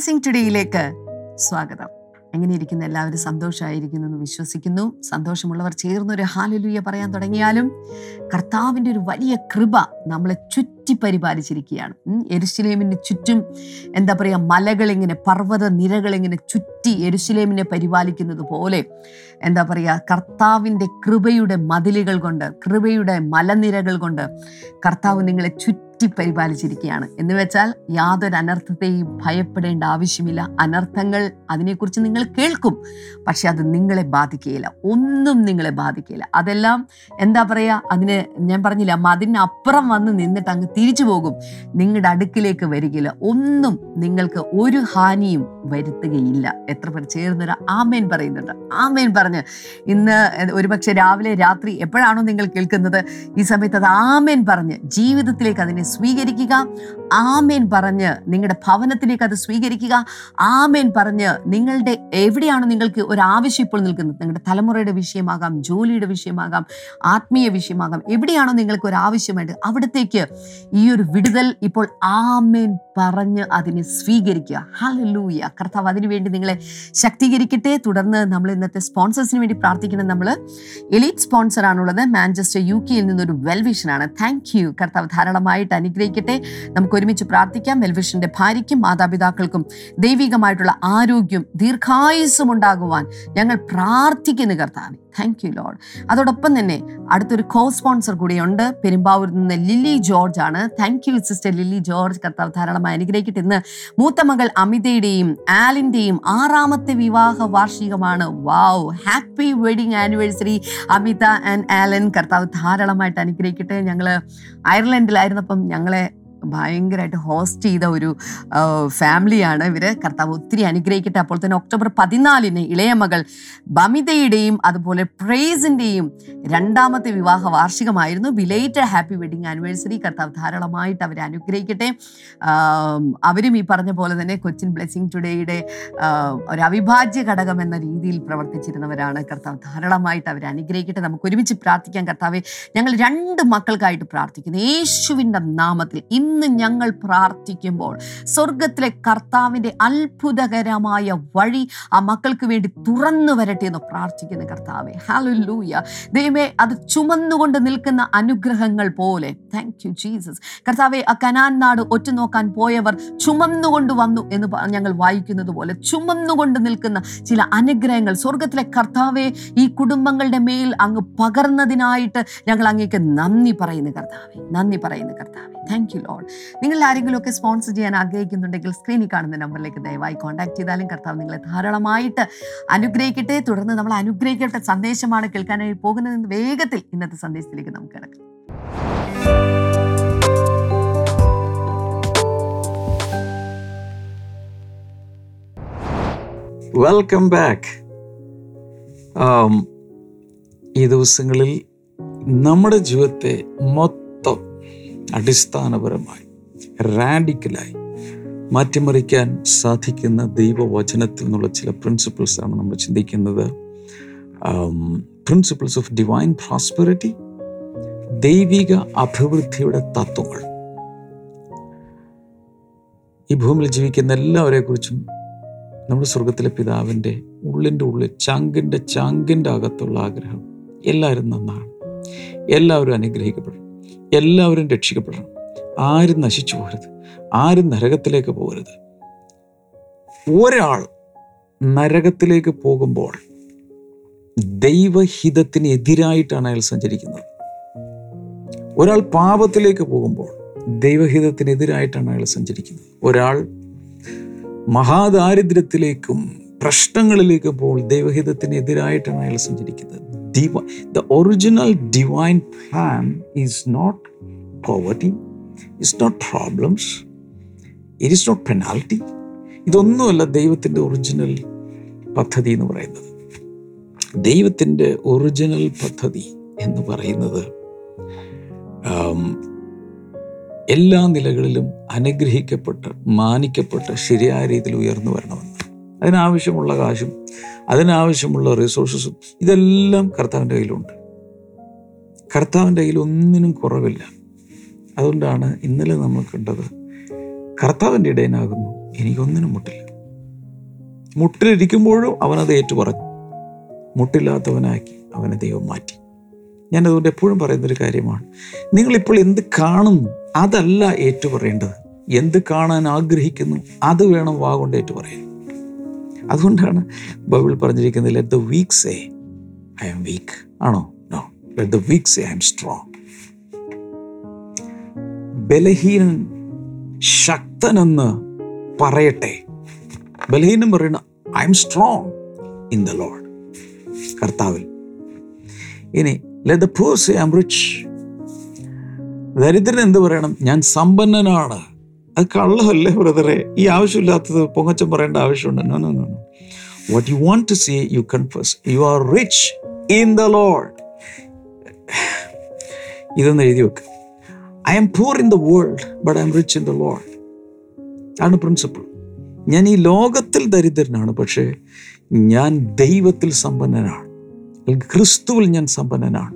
Blessing ടുഡേയിലേക്ക് സ്വാഗതം. എങ്ങനെ ഇരിക്കുന്ന എല്ലാവരും സന്തോഷമായിരിക്കുന്നു എന്ന് വിശ്വസിക്കുന്നു. സന്തോഷമുള്ളവർ ചേർന്നൊരു ഹാലലുയ പറയാൻ തുടങ്ങിയാലും കർത്താവിന്റെ ഒരു വലിയ കൃപ നമ്മളെ ചുറ്റി പരിപാലിച്ചിരിക്കുകയാണ് ഉം, എരുശലേമിന് ചുറ്റും എന്താ പറയുക മലകളിങ്ങനെ പർവത നിരകളിങ്ങനെ ചുറ്റി എരുശിലേമിനെ പരിപാലിക്കുന്നത് പോലെ എന്താ പറയുക കർത്താവിന്റെ കൃപയുടെ മതിലുകൾ കൊണ്ട് കൃപയുടെ മലനിരകൾ കൊണ്ട് കർത്താവ് നിങ്ങളെ ചുറ്റി പരിപാലിച്ചിരിക്കുകയാണ്. എന്ന് വെച്ചാൽ യാതൊരു അനർത്ഥത്തെയും ഭയപ്പെടേണ്ട ആവശ്യമില്ല. അനർത്ഥങ്ങൾ അതിനെക്കുറിച്ച് നിങ്ങൾ കേൾക്കും. പക്ഷെ അത് നിങ്ങളെ ബാധിക്കുകയില്ല. ഒന്നും നിങ്ങളെ ബാധിക്കുകയില്ല. അതെല്ലാം എന്താ പറയുക അതിന് ഞാൻ പറഞ്ഞില്ല മതിനപ്പുറം വന്ന് നിന്നിട്ട് അങ്ങ് തിരിച്ചു പോകും. നിങ്ങളുടെ അടുക്കിലേക്ക് വരികയില്ല ഒന്നും നിങ്ങൾക്ക് ഒരു ഹാനിയും വരുത്തുകയില്ല. എത്ര പേർ ചേർന്നൊരു ആമേൻ പറയുന്നുണ്ട്. ആമേൻ പറഞ്ഞ് ഇന്ന് ഒരുപക്ഷെ രാവിലെ രാത്രി എപ്പോഴാണോ നിങ്ങൾ കേൾക്കുന്നത്? ഈ സമയത്ത് അത് ആമേൻ പറഞ്ഞ് ജീവിതത്തിലേക്ക് അതിനെ സ്വീകരിക്കുക. ആമേൻ പറഞ്ഞ് നിങ്ങളുടെ ഭവനത്തിലേക്ക് അത് സ്വീകരിക്കുക. ആമേൻ പറഞ്ഞ് നിങ്ങളുടെ എവിടെയാണോ നിങ്ങൾക്ക് ഒരു ആവശ്യം ഇപ്പോൾ നിൽക്കുന്നത്? നിങ്ങളുടെ തലമുറയുടെ വിഷയമാകാം ജോലിയുടെ വിഷയമാകാം ആത്മീയ വിഷയമാകാം. എവിടെയാണോ നിങ്ങൾക്ക് ഒരു ആവശ്യമായിട്ട് അവിടത്തേക്ക് ഈ ഒരു വിടുതൽ ഇപ്പോൾ ആമേൻ. പറഞ്ഞ് അതിനെ സ്വീകരിക്കുക. ഹലൂയ കർത്താവ് അതിനുവേണ്ടി നിങ്ങളെ ശക്തീകരിക്കട്ടെ. തുടർന്ന് നമ്മൾ ഇന്നത്തെ സ്പോൺസേഴ്സിന് വേണ്ടി പ്രാർത്ഥിക്കണം നമ്മൾ എലീറ്റ് സ്പോൺസർ ആണുള്ളത്. മാഞ്ചസ്റ്റർ യു കെയിൽ നിന്നൊരു വെൽവിഷനാണ് താങ്ക് യു കർത്താവ് ധാരാളമായിട്ട് അനുഗ്രഹിക്കട്ടെ. നമുക്ക് ഒരുമിച്ച് പ്രാർത്ഥിക്കാം. വെൽവിഷന്റെ ഭാര്യയ്ക്കും മാതാപിതാക്കൾക്കും ദൈവികമായിട്ടുള്ള ആരോഗ്യം ദീർഘായുസ്സും ഉണ്ടാകുവാൻ ഞങ്ങൾ പ്രാർത്ഥിക്കുന്നു കർത്താവ്. താങ്ക് യു ലോഡ് അതോടൊപ്പം തന്നെ അടുത്തൊരു കോ സ്പോൺസർ കൂടിയുണ്ട്. പെരുമ്പാവൂരിൽ നിന്ന് ലില്ലി ജോർജ് ആണ്. Thank you sister Lilly George കർത്താവ് ധാരാളമായി അനുഗ്രഹിക്കട്ടെ. ഇന്ന് മൂത്ത മകൾ അമിതയുടെയും ആലിന്റെയും ആറാമത്തെ വിവാഹ വാർഷികമാണ്. Wow happy wedding anniversary Amitha and Alan കർത്താവ് ധാരാളമായിട്ട് അനുഗ്രഹിക്കട്ടെ. ഞങ്ങൾ അയർലൻഡിലായിരുന്നപ്പം ഞങ്ങളെ ഭയങ്കരമായിട്ട് ഹോസ്റ്റ് ചെയ്ത ഒരു ഫാമിലിയാണ് ഇവർ. കർത്താവ് ഒത്തിരി അനുഗ്രഹിക്കട്ടെ. അപ്പോൾ തന്നെ ഒക്ടോബർ പതിനാലിന് ഇളയ മകൾ ബമിതയുടെയും അതുപോലെ പ്രേസിന്റെയും രണ്ടാമത്തെ വിവാഹ വാർഷികമായിരുന്നു. Belated happy wedding anniversary. കർത്താവ് ധാരാളമായിട്ട് അവരെ അനുഗ്രഹിക്കട്ടെ. അവരും ഈ പറഞ്ഞ പോലെ തന്നെ കൊച്ചിൻ ബ്ലെസ്സിങ് ടുഡേയുടെ ഒരു അവിഭാജ്യ ഘടകം എന്ന രീതിയിൽ പ്രവർത്തിച്ചിരുന്നവരാണ്. കർത്താവ് ധാരാളമായിട്ട് അവരെ അനുഗ്രഹിക്കട്ടെ. നമുക്ക് ഒരുമിച്ച് പ്രാർത്ഥിക്കാൻ കർത്താവെ ഞങ്ങൾ രണ്ട് മക്കൾക്കായിട്ട് പ്രാർത്ഥിക്കുന്നു. യേശുവിന്റെ നാമത്തിൽ ഇന്ന് ഞങ്ങൾ പ്രാർത്ഥിക്കുമ്പോൾ സ്വർഗത്തിലെ കർത്താവിന്റെ അത്ഭുതകരമായ വഴി ആ മക്കൾക്ക് വേണ്ടി തുറന്നു വരട്ടെ എന്ന് പ്രാർത്ഥിക്കുന്ന കർത്താവെ. ഹല്ലേലൂയ ദൈവമേ അത് ചുമന്നുകൊണ്ട് നിൽക്കുന്ന അനുഗ്രഹങ്ങൾ പോലെ. താങ്ക് യു ജീസസ് കർത്താവെ ആ കനാൻ നാട് ഒറ്റുനോക്കാൻ പോയവർ ചുമന്നുകൊണ്ട് വന്നു എന്ന് ഞങ്ങൾ വായിക്കുന്നത് പോലെ. ചുമന്നുകൊണ്ട് നിൽക്കുന്ന ചില അനുഗ്രഹങ്ങൾ. സ്വർഗത്തിലെ കർത്താവെ ഈ കുടുംബങ്ങളുടെ മേൽ അങ്ങ് പകർന്നതിനായിട്ട് ഞങ്ങൾ അങ്ങേക്ക് നന്ദി പറയുന്നു കർത്താവെ. നന്ദി പറയുന്നു കർത്താവെ. താങ്ക് യു ലോഡ് നിങ്ങൾ ആരെങ്കിലും ഒക്കെ സ്പോൺസർ ചെയ്യാൻ ആഗ്രഹിക്കുന്നുണ്ടെങ്കിൽ സ്ക്രീനിൽ കാണുന്ന നമ്പറിലേക്ക് ദയവായി കോൺടാക്ട് ചെയ്താലും കർത്താവ് നിങ്ങളെ ധാരാളമായിട്ട് അനുഗ്രഹിക്കട്ടെ. തുടർന്ന് നമ്മൾ അനുഗ്രഹിക്കട്ടെ സന്ദേശമാണ് കേൾക്കാനായി പോകുന്നത്. വേഗത്തിൽ ഇന്നത്തെ സന്ദേശത്തിലേക്ക് നമുക്ക് കിടക്കാം. വെൽക്കം ബാക്ക് ഈ ദിവസങ്ങളിൽ നമ്മുടെ ജീവിതത്തെ മൊത്തം അടിസ്ഥാനപരമായി റാഡിക്കലായി മാറ്റിമറിക്കാൻ സാധിക്കുന്ന ദൈവവചനത്തിൽ നിന്നുള്ള ചില പ്രിൻസിപ്പിൾസ് ആണ് നമ്മൾ ചിന്തിക്കുന്നത്. പ്രിൻസിപ്പിൾസ് ഓഫ് ഡിവൈൻ പ്രോസ്പെറിറ്റി ദൈവിക അഭിവൃദ്ധിയുടെ തത്വങ്ങൾ. ഈ ഭൂമിയിൽ ജീവിക്കുന്ന എല്ലാവരെക്കുറിച്ചും നമ്മുടെ സ്വർഗത്തിലെ പിതാവിന്റെ ഉള്ളിന്റെ ഉള്ളിൽ ചങ്കിന്റെ ചങ്കിന്റെ അകത്തുള്ള ആഗ്രഹം എല്ലാവരും നന്നാണ് എല്ലാവരും അനുഗ്രഹിക്കപ്പെടണം. എല്ലാവരും രക്ഷിക്കപ്പെടണം. ആരും നശിച്ചു പോകരുത്. ആരും നരകത്തിലേക്ക് പോകരുത്. ഒരാൾ നരകത്തിലേക്ക് പോകുമ്പോൾ ദൈവഹിതത്തിന് എതിരായിട്ടാണ് അയാൾ സഞ്ചരിക്കുന്നത്. ഒരാൾ പാപത്തിലേക്ക് പോകുമ്പോൾ ദൈവഹിതത്തിനെതിരായിട്ടാണ് അയാൾ സഞ്ചരിക്കുന്നത്. ഒരാൾ മഹാദാരിദ്ര്യത്തിലേക്കും പ്രശ്നങ്ങളിലേക്കും പോകുമ്പോൾ ദൈവഹിതത്തിനെതിരായിട്ടാണ് അയാൾ സഞ്ചരിക്കുന്നത്. ഡിവ the original divine plan is not poverty, it's not problems it is not penalty. ഇതൊന്നുമല്ല ദൈവത്തിന്റെ ഒറിജിനൽ പദ്ധതി എന്ന് പറയുന്നത് ദൈവത്തിന്റെ ഒറിജിനൽ പദ്ധതി എന്ന് പറയുന്നത് എല്ലാ നിലകളിലും അനുഗ്രഹിക്കപ്പെട്ട് മാനിക്കപ്പെട്ട് ശരിയായ രീതിയിൽ ഉയർന്നു വരണമെന്ന് അതിനാവശ്യമുള്ള കാശും അതിനാവശ്യമുള്ള റിസോഴ്സസും ഇതെല്ലാം കർത്താവിന്റെ കയ്യിലുണ്ട്. കർത്താവിന്റെ കയ്യിൽ ഒന്നിനും കുറവില്ല. അതുകൊണ്ടാണ് ഇന്നലെ നമ്മൾ കണ്ടത് കർത്താവിന്റെ ഇടയനാകുന്നു എനിക്കൊന്നിനും മുട്ടില്ല. മുട്ടിലിരിക്കുമ്പോഴും അവനത് ഏറ്റു പറഞ്ഞു മുട്ടില്ലാത്തവനാക്കി അവനെ ദൈവം മാറ്റി. ഞാൻ അതുകൊണ്ട് എപ്പോഴും പറയുന്നൊരു കാര്യമാണ് നിങ്ങളിപ്പോൾ എന്ത് കാണുന്നു അതല്ല ഏറ്റുപറയേണ്ടത്. എന്ത് കാണാൻ ആഗ്രഹിക്കുന്നു അത് വേണം വാ കൊണ്ട് ഏറ്റു പറയാൻ അതുകൊണ്ടാണ് ബൈബിൾ പറഞ്ഞിരിക്കുന്നത് let the weak say I am weak ആണോ? No let the weak say I am strong ബലഹീനൻ ശക്തനെന്ന് പറയട്ടെ. ബലഹീനം പറയണ I am strong in the Lord കർത്താവിൽ. ഇനി let the poor say I am rich ദരിദ്രൻ എന്ത് പറയണം? ഞാൻ സമ്പന്നനാണ്. അത് കള്ളമല്ലേ ബ്രദറെ? ഈ ആവശ്യമില്ലാത്തത് പൊങ്ങച്ചം പറയേണ്ട ആവശ്യമുണ്ട്. No no no what you want to say you confess you are rich in the Lord ഇതൊന്ന് എഴുതി വെക്ക്. I am poor in the world but I am rich in the Lord ആണ് പ്രിൻസിപ്പിൾ ഞാൻ ഈ ലോകത്തിൽ ദരിദ്രനാണ് പക്ഷേ ഞാൻ ദൈവത്തിൽ സമ്പന്നനാണ്. അല്ലെങ്കിൽ ക്രിസ്തുവിൽ ഞാൻ സമ്പന്നനാണ്.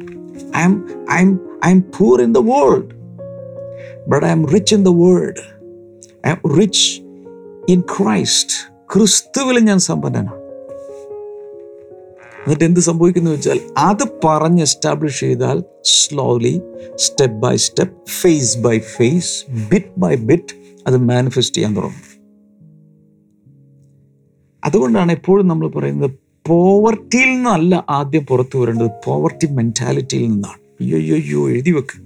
I am I am I am poor in the world but I am rich in the world I am rich in Christ ക്രിസ്തുവിൽ ഞാൻ സമ്പന്നനാണ്. എന്നിട്ട് എന്ത് സംഭവിക്കുന്നു വെച്ചാൽ അത് പറഞ്ഞ് എസ്റ്റാബ്ലിഷ് ചെയ്താൽ slowly step by step phase by phase bit by bit അത് മാനിഫെസ്റ്റ് ചെയ്യാൻ തുടങ്ങും. അതുകൊണ്ടാണ് എപ്പോഴും നമ്മൾ പറയുന്നത് പോവർട്ടിയിൽ നിന്നല്ല ആദ്യം പുറത്തു വരേണ്ടത്. പോവർട്ടി മെന്റാലിറ്റിയിൽ നിന്നാണ്. അയ്യോ അയ്യോ അയ്യോ എഴുതി വെക്ക്.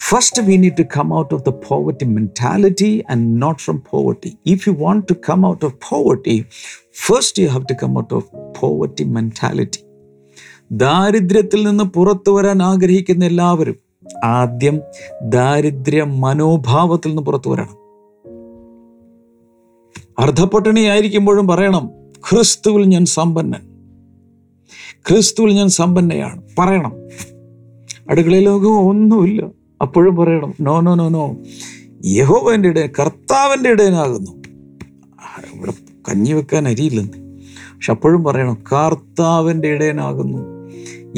First we need to come out of the poverty mentality and not from poverty if you want to come out of poverty, first you have to come out of poverty mentality ദാരിദ്ര്യത്തിൽ നിന്ന് പുറത്തു വരാൻ ആഗ്രഹിക്കുന്ന എല്ലാവരും ആദ്യം ദാരിദ്ര്യ മനോഭാവത്തിൽ നിന്ന് പുറത്തു വരണം. അർദ്ധപട്ടിണിയായിരിക്കുമ്പോഴും പറയണം ക്രിസ്തുവിൽ ഞാൻ സമ്പന്നൻ. ക്രിസ്തുവിൽ ഞാൻ സമ്പന്നയാണ്. പറയണം. അടുക്കളയിലൊക്കെ ഒന്നുമില്ല. അപ്പോഴും പറയണം നോ നോ നോ നോ യഹോവന്റെ ഇടയൻ കർത്താവിന്റെ ഇടയനാകുന്നു കഞ്ഞി വെക്കാൻ അരിയില്ലെന്ന്. പക്ഷെ അപ്പോഴും പറയണം കർത്താവിന്റെ ഇടയനാകുന്നു.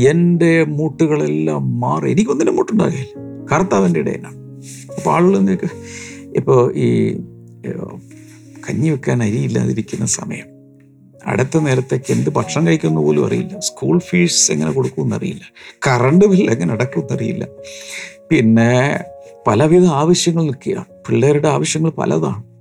എന്റെ മൂട്ടുകളെല്ലാം മാറി. എനിക്കൊന്നിനും മൂട്ടുണ്ടാകില്ല കർത്താവിന്റെ ഇടയനാണ്. അപ്പോൾ ആളുകൾ ഇപ്പോൾ ഈ കഞ്ഞി വെക്കാൻ അരിയില്ലാതിരിക്കുന്ന സമയം. അടുത്ത നേരത്തേക്ക് എന്ത് ഭക്ഷണം കഴിക്കുമെന്ന് പോലും അറിയില്ല. സ്കൂൾ ഫീസ് എങ്ങനെ കൊടുക്കുമെന്ന് അറിയില്ല. കറണ്ട് ബില്ല് എങ്ങനെ അടക്കുമെന്ന് അറിയില്ല. പിന്നെ പലവിധ ആവശ്യങ്ങൾ നിൽക്കുകയാണ്. പിള്ളേരുടെ ആവശ്യങ്ങൾ പലതാണ്.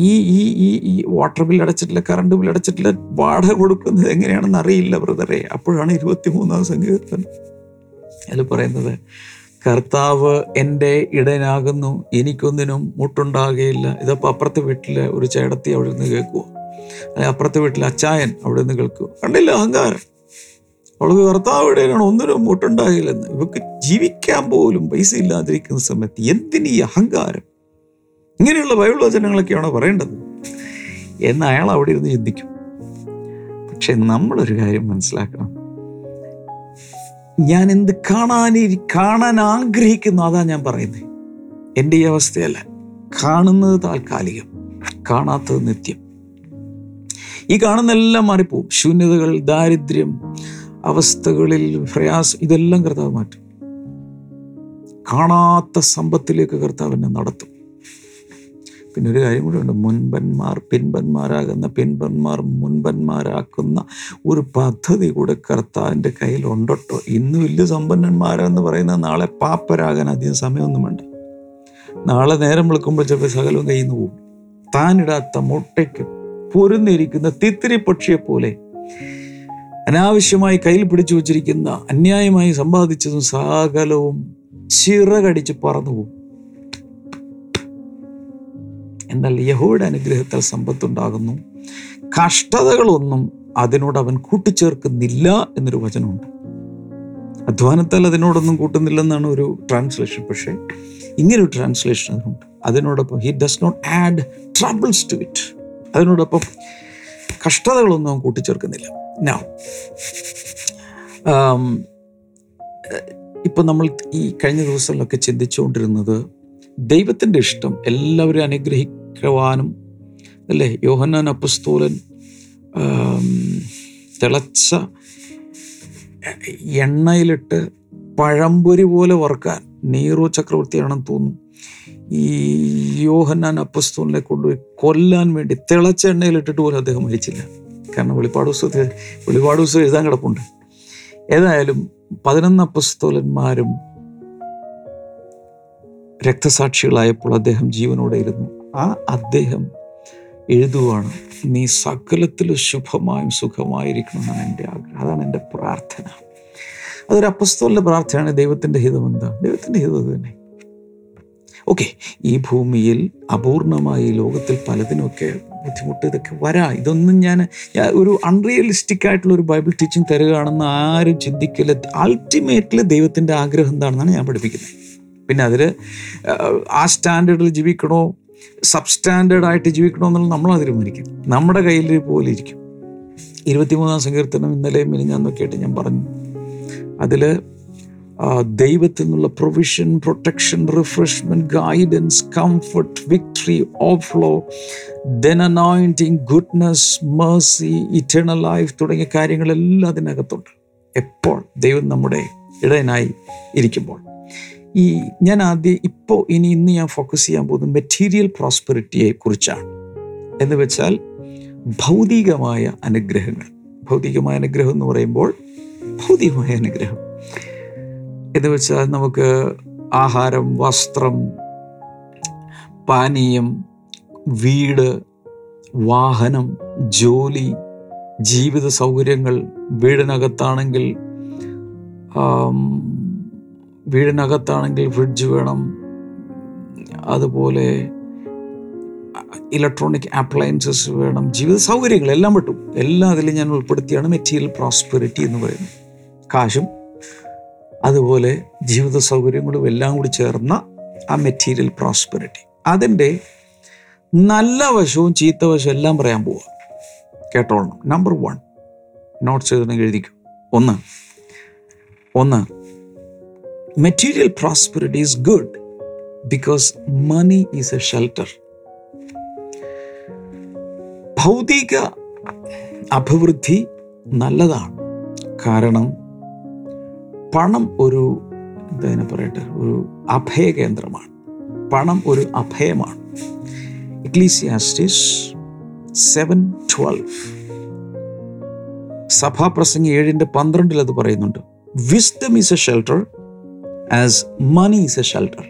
ഈ ഈ ഈ ഈ വാട്ടർ ബിൽ അടച്ചിട്ടില്ല കറണ്ട് ബിൽ അടച്ചിട്ടില്ല വാടക കൊടുക്കുന്നത് എങ്ങനെയാണെന്ന് അറിയില്ല ബ്രദറെ അപ്പോഴാണ് ഇരുപത്തി മൂന്നാം സങ്കീർത്തനം. അതിൽ പറയുന്നത് കർത്താവ് എന്റെ ഇടനാകുന്നു എനിക്കൊന്നിനും മുട്ടുണ്ടാകുകയില്ല ഇതപ്പോൾ അപ്പുറത്തെ വീട്ടിലെ ഒരു ചേടത്തി അവിടെ നിന്ന് കേൾക്കുമോ അല്ലെ അപ്പുറത്തെ വീട്ടിലെ അച്ചായൻ അവിടെ നിന്ന് കേൾക്കുമോ കണ്ടില്ല അഹങ്കാരം? അവൾക്ക് കർത്താവ് ഇടയിലാണ് ഒന്നിനും മുട്ടുണ്ടാകില്ലെന്ന് ഇവക്ക് ജീവിക്കാൻ പോലും പൈസ ഇല്ലാതിരിക്കുന്ന സമയത്ത് എന്തിന് ഈ അഹങ്കാരം? ഇങ്ങനെയുള്ള ബൈബിൾ വചനങ്ങളൊക്കെയാണോ പറയേണ്ടത്? എന്ന് അയാൾ അവിടെ ഇരുന്ന് ചിന്തിക്കും. പക്ഷെ നമ്മളൊരു കാര്യം മനസ്സിലാക്കണം. ഞാൻ എന്ത് കാണാനി കാണാൻ ആഗ്രഹിക്കുന്നു അതാ ഞാൻ പറയുന്നത് എന്റെ ഈ അവസ്ഥയല്ല. കാണുന്നത് താൽക്കാലികം കാണാത്തത് നിത്യം. ഈ കാണുന്നതെല്ലാം മാറിപ്പോവും. ശൂന്യതകൾ ദാരിദ്ര്യം അവസ്ഥകളിൽ പ്രയാസം ഇതെല്ലാം കർത്താവ് മാറ്റും. കാണാത്ത സമ്പത്തിലേക്ക് കർത്താവ് എന്നെ നടത്തും. പിന്നെ ഒരു കാര്യം കൂടെ ഉണ്ട് മുൻപന്മാർ പിൻപന്മാരാകുന്ന പിൻപന്മാർ മുൻപന്മാരാക്കുന്ന ഒരു പദ്ധതി കൂടെ കർത്താവിന്റെ കയ്യിലുണ്ടട്ടോ ഇന്ന് വലിയ സമ്പന്നന്മാരെന്ന് പറയുന്ന നാളെ പാപ്പരാകാൻ അധികം സമയമൊന്നും വേണ്ട നാളെ നേരം വിളിക്കുമ്പോൾ ചിലപ്പോൾ സകലവും കയ്യിൽ നിന്ന് പോകും. താനിടാത്ത മുട്ടയ്ക്ക് പൊരുന്നിരിക്കുന്ന തിത്തിരി പക്ഷിയെ പോലെ അനാവശ്യമായി കയ്യിൽ പിടിച്ചു വച്ചിരിക്കുന്ന അന്യായമായി സമ്പാദിച്ചതും സകലവും ചിറകടിച്ച് പറന്നു പോകും. എന്നാൽ യഹോയുടെ അനുഗ്രഹത്താൽ സമ്പത്തുണ്ടാകുന്നു. കഷ്ടതകളൊന്നും അതിനോട് അവൻ കൂട്ടിച്ചേർക്കുന്നില്ല എന്നൊരു വചനമുണ്ട്. അധ്വാനത്താൽ അതിനോടൊന്നും കൂട്ടുന്നില്ലെന്നാണ് ഒരു ട്രാൻസ്ലേഷൻ പക്ഷേ ഇങ്ങനെ ഒരു ട്രാൻസ്ലേഷൻ അതിനുണ്ട്. അതിനോടൊപ്പം he does not add troubles to it അതിനോടൊപ്പം കഷ്ടതകളൊന്നും അവൻ കൂട്ടിച്ചേർക്കുന്നില്ല. നൗ ഇപ്പം നമ്മൾ ഈ കഴിഞ്ഞ ദിവസങ്ങളിലൊക്കെ ചിന്തിച്ചുകൊണ്ടിരുന്നത് ദൈവത്തിന്റെ ഇഷ്ടം എല്ലാവരും അനുഗ്രഹിക്കുവാനും അല്ലേ? യോഹന്നാൻ അപ്പസ്തോലൻ തിളച്ച എണ്ണയിലിട്ട് പഴംപൊരി പോലെ വറുക്കാൻ നീറോ ചക്രവർത്തിയാണെന്ന് തോന്നുന്നു. ഈ യോഹന്നാൻ അപ്പസ്തോലിനെ കൊണ്ടുപോയി കൊല്ലാൻ വേണ്ടി തിളച്ച എണ്ണയിലിട്ടിട്ട് പോലും അദ്ദേഹം മരിച്ചില്ല. കാരണം വെളിപ്പാട് പുസ്തകത്തിൽ വെളിപാട് പുസ്തകം എഴുതാൻ കിടപ്പുണ്ട്. ഏതായാലും പതിനൊന്ന് അപ്പസ്തോലന്മാരും രക്തസാക്ഷികളായപ്പോൾ അദ്ദേഹം ജീവനോടെ ഇരുന്നു. ആ അദ്ദേഹം എഴുതുവാണ് നീ സകലത്തിലും ശുഭമായും സുഖമായിരിക്കണമെന്നാണ് എന്റെ ആഗ്രഹം. അതാണ് എന്റെ പ്രാർത്ഥന. അതൊരു അപ്പസ്തോലിന്റെ പ്രാർത്ഥനയാണ്. ദൈവത്തിന്റെ ഹിതം എന്താണ്? ദൈവത്തിന്റെ ഹിതം അത് തന്നെ. ഓക്കെ ഈ ഭൂമിയിൽ അപൂർണമായി ലോകത്തിൽ പലതിനൊക്കെ ബുദ്ധിമുട്ട് ഇതൊക്കെ വരാം. ഇതൊന്നും ഞാൻ ഒരു അൺറിയലിസ്റ്റിക് ആയിട്ടുള്ള ഒരു ബൈബിൾ ടീച്ചിങ് തരുകയാണെന്ന് ആരും ചിന്തിക്കില്ല. അൾട്ടിമേറ്റ്ലി ദൈവത്തിന്റെ ആഗ്രഹം എന്താണെന്നാണ് ഞാൻ പഠിപ്പിക്കുന്നത്. പിന്നെ അതിൽ ആ സ്റ്റാൻഡേർഡിൽ ജീവിക്കണോ? സബ് സ്റ്റാൻഡേർഡ് ആയിട്ട് ജീവിക്കണമെന്നുള്ള നമ്മൾ തീരുമാനിക്കും നമ്മുടെ കയ്യിൽ പോലെ ഇരിക്കും. ഇരുപത്തിമൂന്നാം സങ്കീർത്തനം ഇന്നലെ മിനിഞ്ഞാന്നൊക്കെ ആയിട്ട് ഞാൻ പറഞ്ഞു. അതിൽ ദൈവത്തിൽ നിന്നുള്ള provision protection refreshment guidance comfort victory overflow then anointing goodness mercy eternal life തുടങ്ങിയ കാര്യങ്ങളെല്ലാം അതിനകത്തുണ്ട്. എപ്പോൾ ദൈവം നമ്മുടെ ഇടയനായി ഇരിക്കുമ്പോൾ. ഈ ഞാൻ ആദ്യം ഇപ്പോൾ ഇനി ഇന്ന് ഞാൻ ഫോക്കസ് ചെയ്യാൻ പോകുന്നത് മെറ്റീരിയൽ പ്രോസ്പെറിറ്റിയെ കുറിച്ചാണ്. എന്ന് വെച്ചാൽ ഭൗതികമായ അനുഗ്രഹങ്ങൾ. ഭൗതികമായ അനുഗ്രഹം എന്ന് പറയുമ്പോൾ ഭൗതികമായ അനുഗ്രഹം. എന്ന് വെച്ചാൽ നമുക്ക് ആഹാരം വസ്ത്രം പാനീയം വീട് വാഹനം ജോലി ജീവിത സൗകര്യങ്ങൾ വീടിനകത്താണെങ്കിൽ വീടിനകത്താണെങ്കിൽ ഫ്രിഡ്ജ് വേണം. അതുപോലെ ഇലക്ട്രോണിക് അപ്ലയൻസസ് വേണം. ജീവിത സൗകര്യങ്ങൾ എല്ലാം വിട്ടു. എല്ലാം അതിൽ ഞാൻ ഉൾപ്പെടുത്തിയാണ് മെറ്റീരിയൽ പ്രോസ്പെറിറ്റി എന്ന് പറയുന്നത്. കാശും അതുപോലെ ജീവിത സൗകര്യങ്ങളും എല്ലാം കൂടി ചേർന്ന ആ മെറ്റീരിയൽ പ്രോസ്പെറിറ്റി അതിന്റെ നല്ല വശവും ചീത്ത വശവും എല്ലാം പറയാൻ പോവുക കേട്ടോളണം. നമ്പർ വൺ നോട്ട്സ് എഴുതണമെങ്കിൽ എഴുതിക്കും. ഒന്ന്. ഒന്ന്. Material prosperity is good because money is a shelter ഭൗതിക അഭിവൃദ്ധി നല്ലതാണ്. കാരണം പണം ഒരു എന്താ പറയട്ടെ ഒരു അഭയകേന്ദ്രമാണ് പണം ഒരു അഭയമാണ്. ഇഗ്ലീസിയാസ്റ്റിസ് സെവൻ ട്വൽവ് സഭാപ്രസംഗി ഏഴിന്റെ പന്ത്രണ്ടിൽ അത് പറയുന്നുണ്ട് wisdom is a shelter as money is a shelter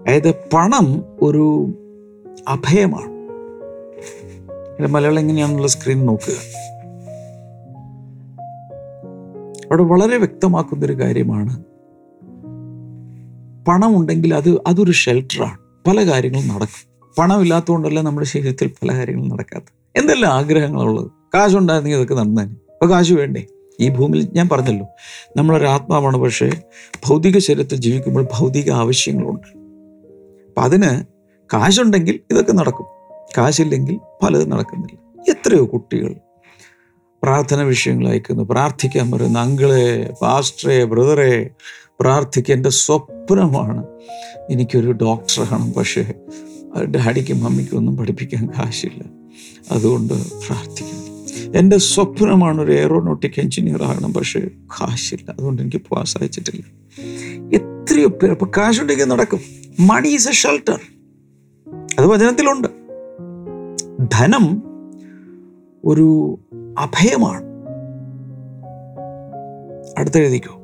അതായത് പണം ഒരു അഭയമാണ്. മലയാളം എങ്ങനെയാണെന്നുള്ള സ്ക്രീൻ നോക്കുക. അവിടെ വളരെ വ്യക്തമാക്കുന്ന ഒരു കാര്യമാണ്. പണം ഉണ്ടെങ്കിൽ അത് അതൊരു ഷെൽട്ടറാണ് പല കാര്യങ്ങളും നടക്കും. പണമില്ലാത്തതുകൊണ്ടല്ല നമ്മുടെ ശരീരത്തിൽ പല കാര്യങ്ങളും നടക്കാത്തത്. എന്തെല്ലാം ആഗ്രഹങ്ങളുള്ളത്? കാശുണ്ടായിരുന്നെങ്കിൽ ഇതൊക്കെ നടന്നേനെ. അപ്പോൾ കാശ് വേണ്ടേ? ഈ ഭൂമിയിൽ ഞാൻ പറഞ്ഞല്ലോ നമ്മളൊരു ആത്മാവാണ് പക്ഷേ ഭൗതിക ശരീരത്തിൽ ജീവിക്കുമ്പോൾ ഭൗതിക ആവശ്യങ്ങളുണ്ട്. അപ്പം അതിന് കാശുണ്ടെങ്കിൽ ഇതൊക്കെ നടക്കും. കാശില്ലെങ്കിൽ പലതും നടക്കുന്നില്ല. എത്രയോ കുട്ടികൾ പ്രാർത്ഥന വിഷയങ്ങൾ അയക്കുന്നു പ്രാർത്ഥിക്കാൻ പറയുന്നു അങ്കിളെ പാസ്റ്ററെ ബ്രദറെ പ്രാർത്ഥിക്കുക എന്റെ സ്വപ്നമാണ്. എനിക്കൊരു ഡോക്ടറാണ് പക്ഷേ ഡാഡിക്കും മമ്മിക്കും ഒന്നും പഠിപ്പിക്കാൻ കാശില്ല. അതുകൊണ്ട് പ്രാർത്ഥിക്കുന്നു. എന്റെ സ്വപ്നമാണ് ഒരു എയറോനോട്ടിക് എഞ്ചിനീയർ ആകണം പക്ഷേ കാശില്ല. അതുകൊണ്ട് എനിക്ക് പോകാൻ സാധിച്ചിട്ടില്ല. എത്രയോ പേർ അപ്പൊ കാശുണ്ടെങ്കിൽ നടക്കും. മണി ഈസ് എ ഷെൽട്ടർ അത് വചനത്തിലുണ്ട്. ധനം ഒരു അഭയമാണ്. അടുത്ത എഴുതിക്കോ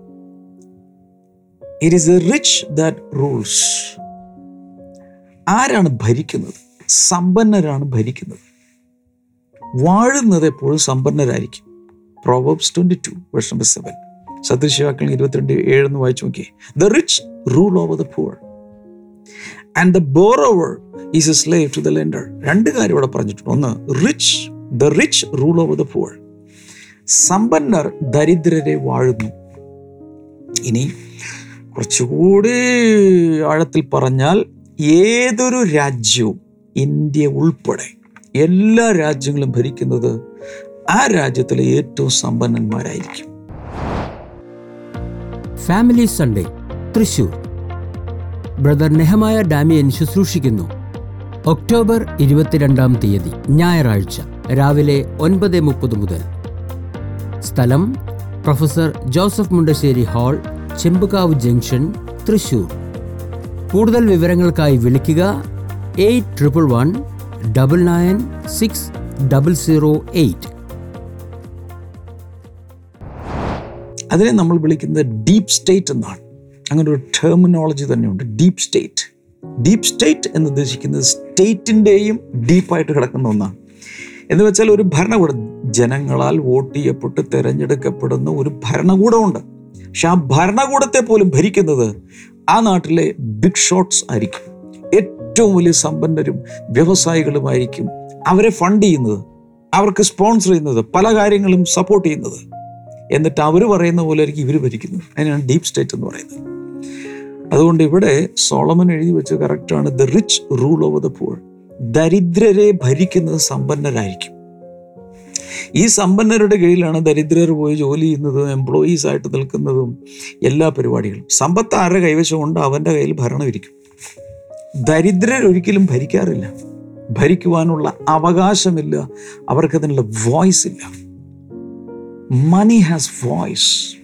it is a rich that rules ആരാണ് ഭരിക്കുന്നത്? സമ്പന്നരാണ് ഭരിക്കുന്നത്. വാഴുന്നത് എപ്പോഴും സമ്പന്നരായിരിക്കും. Proverbs twenty two verse number seven സത്യശിവാക്കൾ ഇരുപത്തിരണ്ട് എന്ന് വായിച്ചു നോക്കിയേ. The rich rule over the poor and the borrower is a slave to the lender രണ്ട് കാര്യം ഇവിടെ പറഞ്ഞിട്ടുണ്ട്. ഒന്ന് rich the rich rule over the poor സമ്പന്നർ ദരിദ്രരെ വാഴുന്നു. ഇനി കുറച്ചുകൂടി ആഴത്തിൽ പറഞ്ഞാൽ ഏതൊരു രാജ്യവും ഇന്ത്യ ഉൾപ്പെടെ എല്ലാ രാജ്യങ്ങളും ഭരിക്കുന്നത് ആ രാജ്യത്തിലെ ഏറ്റവും സമ്പന്നന്മാരായിരിക്കും. Family Sunday Thrissur. Brother Nehemiah Damien ശുശ്രൂഷിക്കുന്നു. October ഇരുപത്തിരണ്ടാം തീയതി ഞായറാഴ്ച രാവിലെ ഒൻപത് മുപ്പത് മുതൽ. സ്ഥലം professor Joseph Mundassery hall Chembukavu junction Thrissur. കൂടുതൽ വിവരങ്ങൾക്കായി വിളിക്കുക eight triple one double nine six double zero eight അതിനെ നമ്മൾ വിളിക്കുന്നത് ഡീപ്പ് സ്റ്റേറ്റ് എന്നാണ്. അങ്ങനെ ഒരു ടെർമിനോളജി തന്നെയുണ്ട്. ഡീപ്പ് സ്റ്റേറ്റ് ഡീപ്പ് സ്റ്റേറ്റ് എന്ന് ഉദ്ദേശിക്കുന്നത് സ്റ്റേറ്റിന്റെയും ഡീപ്പായിട്ട് കിടക്കുന്ന ഒന്നാണ്. എന്ന് വെച്ചാൽ ഒരു ഭരണകൂടം ജനങ്ങളാൽ വോട്ട് ചെയ്യപ്പെട്ട് തിരഞ്ഞെടുക്കപ്പെടുന്ന ഒരു ഭരണകൂടമുണ്ട്. പക്ഷെ ആ ഭരണകൂടത്തെ പോലും ഭരിക്കുന്നത് ആ നാട്ടിലെ ബിഗ് ഷോട്ട്സ് ആയിരിക്കും. ഏറ്റവും വലിയ സമ്പന്നരും വ്യവസായികളുമായിരിക്കും അവരെ ഫണ്ട് ചെയ്യുന്നത് അവർക്ക് സ്പോൺസർ ചെയ്യുന്നത് പല കാര്യങ്ങളും സപ്പോർട്ട് ചെയ്യുന്നത്. എന്നിട്ട് അവർ പറയുന്ന പോലെ ആയിരിക്കും ഇവർ ഭരിക്കുന്നത്. അതിനാണ് ഡീപ് സ്റ്റേറ്റ് എന്ന് പറയുന്നത്. അതുകൊണ്ട് ഇവിടെ സോളമൻ എഴുതി വെച്ച കറക്റ്റാണ് the rich rule over the poor ദരിദ്രരെ ഭരിക്കുന്നത് സമ്പന്നരായിരിക്കും. ഈ സമ്പന്നരുടെ കീഴിലാണ് ദരിദ്രർ പോയി ജോലി ചെയ്യുന്നതും എംപ്ലോയീസ് ആയിട്ട് നിൽക്കുന്നതും എല്ലാ പരിപാടികളും. സമ്പത്ത് ആരുടെ കൈവശമുണ്ട് അവന്റെ കയ്യിൽ ഭരണം ഇരിക്കും. ദരിദ്രർ ഒരിക്കലും ഭരിക്കാറില്ല. ഭരിക്കുവാനുള്ള അവകാശമില്ല. അവർക്കതിനുള്ള വോയിസ് ഇല്ല. മണി ഹാസ് വോയിസ്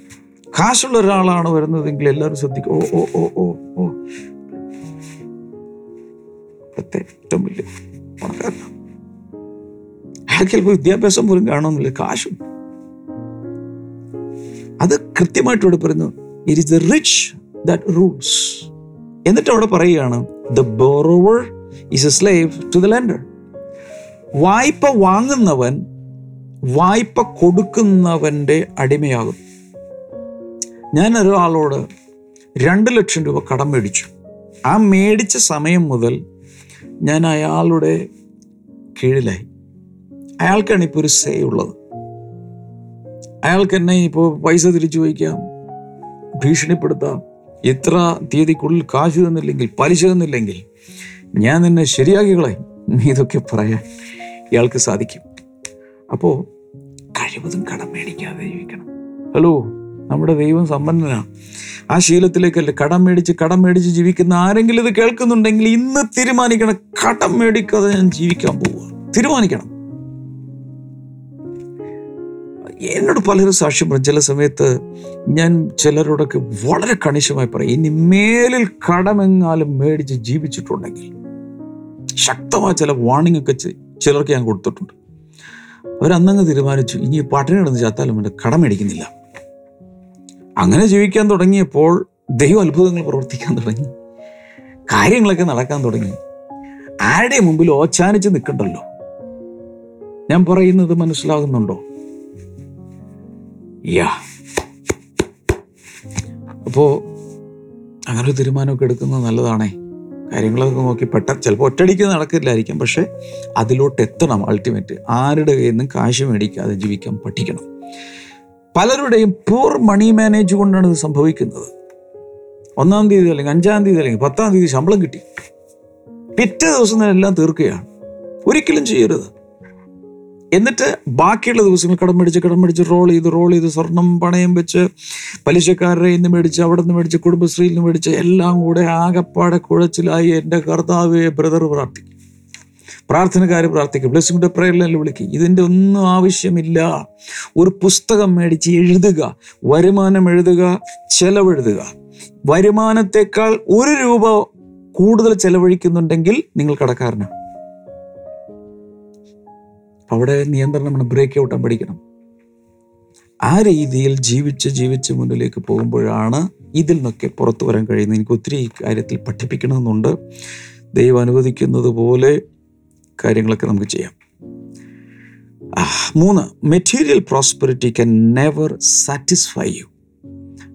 കാശുള്ള ഒരാളാണ് വരുന്നതെങ്കിൽ എല്ലാവരും ശ്രദ്ധിക്കും. ഓ ഓ ഓ ഓ ഓ. ഏറ്റവും വലിയ പണക്കാരനാണ് വിദ്യാഭ്യാസം പോലും കാണണമെന്നില്ല കാശും. അത് കൃത്യമായിട്ട് ഇവിടെ പറയുന്നു. It is the rich that rules എന്നിട്ട് അവിടെ പറയുകയാണ് the borrower is a slave to the lender വായ്പ വാങ്ങുന്നവൻ വായ്പ കൊടുക്കുന്നവന്റെ അടിമയാകും. ഞാൻ ഒരാളോട് രണ്ട് ലക്ഷം രൂപ കടം മേടിച്ചു. ആ മേടിച്ച സമയം മുതൽ ഞാൻ അയാളുടെ കീഴിലായി. അയാൾക്കാണ് ഇപ്പോൾ ഒരു സേ ഉള്ളത്. അയാൾക്ക് എന്നെ ഇപ്പോൾ പൈസ തിരിച്ചു വയ്ക്കാം ഭീഷണിപ്പെടുത്താം ഇത്ര തീയതിക്കുള്ളിൽ കാശ് തന്നില്ലെങ്കിൽ പലിശ തന്നില്ലെങ്കിൽ ഞാൻ നിന്നെ ശരിയാക്കി കളയും. ഇതൊക്കെ പറയാൻ ഇയാൾക്ക് സാധിക്കും. അപ്പോൾ കഴിവതും കടം മേടിക്കാതെ ജീവിക്കണം. ഹലോ നമ്മുടെ ദൈവം സമ്പന്നനാണ് ആ ശീലത്തിലേക്കല്ലേ കടം മേടിച്ച് കടം മേടിച്ച് ജീവിക്കുന്ന ആരെങ്കിലും ഇത് കേൾക്കുന്നുണ്ടെങ്കിൽ ഇന്ന് തീരുമാനിക്കണം. കടം മേടിക്കാതെ ഞാൻ ജീവിക്കാൻ പോവുക. തീരുമാനിക്കണം. എന്നോട് പലരും സാക്ഷ്യം പറയും ചില സമയത്ത് ഞാൻ ചിലരോടൊക്കെ വളരെ കണിശമായി പറയും ഇനി മേലിൽ കടമെങ്ങാലും മേടിച്ച് ജീവിച്ചിട്ടുണ്ടെങ്കിൽ. ശക്തമായ ചില വാണിംഗ് ഒക്കെ ചിലർക്ക് ഞാൻ കൊടുത്തിട്ടുണ്ട്. അവരന്നങ്ങ് തീരുമാനിച്ചു ഇനി പട്ടിണി കിടന്ന് ചാത്താലും എന്റെ കടം മേടിക്കുന്നില്ല. അങ്ങനെ ജീവിക്കാൻ തുടങ്ങിയപ്പോൾ ദൈവ അത്ഭുതങ്ങൾ പ്രവർത്തിക്കാൻ തുടങ്ങി. കാര്യങ്ങളൊക്കെ നടക്കാൻ തുടങ്ങി. ആരുടെ മുമ്പിൽ ഓച്ചാനിച്ച് നിൽക്കണ്ടല്ലോ. ഞാൻ പറയുന്നത് മനസ്സിലാകുന്നുണ്ടോ? യാ അപ്പോ അങ്ങനെ ഒരു തീരുമാനമൊക്കെ എടുക്കുന്നത് നല്ലതാണേ. കാര്യങ്ങളൊക്കെ നോക്കി പെട്ട ചിലപ്പോൾ ഒറ്റയടിക്ക് നടക്കില്ലായിരിക്കും. പക്ഷെ അതിലോട്ട് എത്തണം അൾട്ടിമേറ്റ് ആരുടെ കയ്യിൽ നിന്നും കാശ് മേടിക്കാതെ ജീവിക്കാൻ പഠിക്കണം. പലരുടെയും പൂർ മണി മാനേജ് കൊണ്ടാണ് ഇത് സംഭവിക്കുന്നത്. ഒന്നാം തീയതി അല്ലെങ്കിൽ അഞ്ചാം തീയതി അല്ലെങ്കിൽ പത്താം തീയതി ശമ്പളം കിട്ടി. പിറ്റേ ദിവസം തന്നെ എല്ലാം തീർക്കുകയാണ്. ഒരിക്കലും ചെയ്യരുത്. എന്നിട്ട് ബാക്കിയുള്ള ദിവസങ്ങൾ കടം മേടിച്ച് കടം മേടിച്ച് റോൾ ചെയ്ത് റോൾ ചെയ്ത് സ്വർണം പണയം വെച്ച് പലിശക്കാരുടെ നിന്ന് മേടിച്ച് അവിടെ നിന്ന് മേടിച്ച് കുടുംബശ്രീയിൽ നിന്ന് മേടിച്ച് എല്ലാം കൂടെ ആകപ്പാടെ കുഴച്ചിലായി എന്റെ കർത്താവെ ബ്രദർ പ്രാർത്ഥിക്കും. പ്രാർത്ഥനക്കാർ പ്രാർത്ഥിക്കും ബ്ലെസ്സിങ്ങിന്റെ പ്രയറിലെല്ലാം വിളിക്കും. ഇതിന്റെ ഒന്നും ആവശ്യമില്ല. ഒരു പുസ്തകം മേടിച്ച് എഴുതുക. വരുമാനം എഴുതുക ചെലവെഴുതുക. വരുമാനത്തേക്കാൾ ഒരു രൂപ കൂടുതൽ ചെലവഴിക്കുന്നുണ്ടെങ്കിൽ നിങ്ങൾ കടക്കാരനാണ്. അവിടെ നിയന്ത്രണം ബ്രേക്ക് ഔട്ടാൻ പഠിക്കണം. ആ രീതിയിൽ ജീവിച്ച് ജീവിച്ച് മുന്നിലേക്ക് പോകുമ്പോഴാണ് ഇതിൽ നിന്നൊക്കെ പുറത്തു വരാൻ കഴിയുന്നത്. എനിക്ക് ഒത്തിരി കാര്യത്തിൽ പഠിപ്പിക്കണമെന്നുണ്ട്. ദൈവം അനുവദിക്കുന്നത് പോലെ കാര്യങ്ങളൊക്കെ നമുക്ക് ചെയ്യാം. മൂന്ന് material prosperity can never satisfy you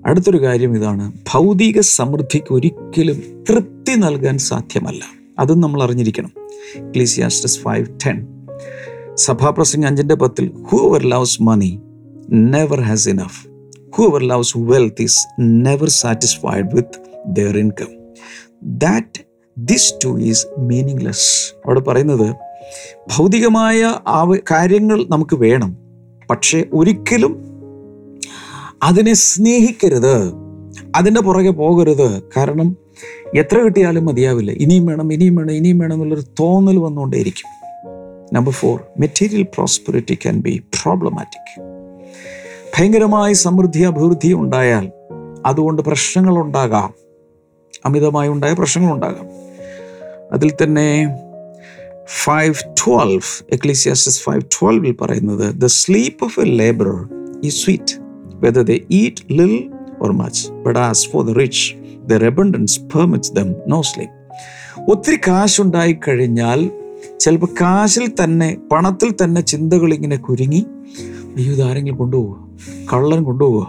അടുത്തൊരു കാര്യം ഇതാണ്. ഭൗതിക സമൃദ്ധിക്ക് ഒരിക്കലും തൃപ്തി നൽകാൻ സാധ്യമല്ല. അതും നമ്മൾ അറിഞ്ഞിരിക്കണം. ക്ലീസിയാസ്റ്റസ് ഫൈവ് ടെൻ സഭാപ്രസംഗം അഞ്ചിന്റെ പത്തിൽ whoever loves money never has enough whoever loves wealth is never satisfied with their income that this too is meaningless അവിടെ പറയുന്നത് ഭൗതികമായ ആവ കാര്യങ്ങൾ നമുക്ക് വേണം. പക്ഷേ ഒരിക്കലും അതിനെ സ്നേഹിക്കരുത്. അതിന്റെ പുറകെ പോകരുത്. കാരണം എത്ര കിട്ടിയാലും മതിയാവില്ല. ഇനിയും വേണം ഇനിയും വേണം ഇനിയും വേണം എന്നുള്ളൊരു തോന്നൽ വന്നുകൊണ്ടേയിരിക്കും. Number four material prosperity can be problematic ഭയങ്കരമായ സമൃദ്ധി അഭിവൃദ്ധി ഉണ്ടായാൽ അതുകൊണ്ട് പ്രശ്നങ്ങൾ ഉണ്ടാകാം. അമിതമായി ഉണ്ടായ പ്രശ്നങ്ങളുണ്ടാകാം അതിൽ തന്നെ ഫൈവ് ട്വൽവ് എക്ലീസിയാസ്റ്റസ് ഫൈവ് ട്വൽവിൽ പറയുന്നത് the sleep of a labourer is sweet whether they eat ലിൽ or much but as for the rich their abundance permits them no sleep ഒത്തിരി കാശുണ്ടായി കഴിഞ്ഞാൽ ചിലപ്പോൾ കാശിൽ തന്നെ പണത്തിൽ തന്നെ ചിന്തകൾ ഇങ്ങനെ കുരുങ്ങി അയ്യോ ഇതാരെങ്കിലും കൊണ്ടുപോവുക കള്ളൻ കൊണ്ടുപോവുക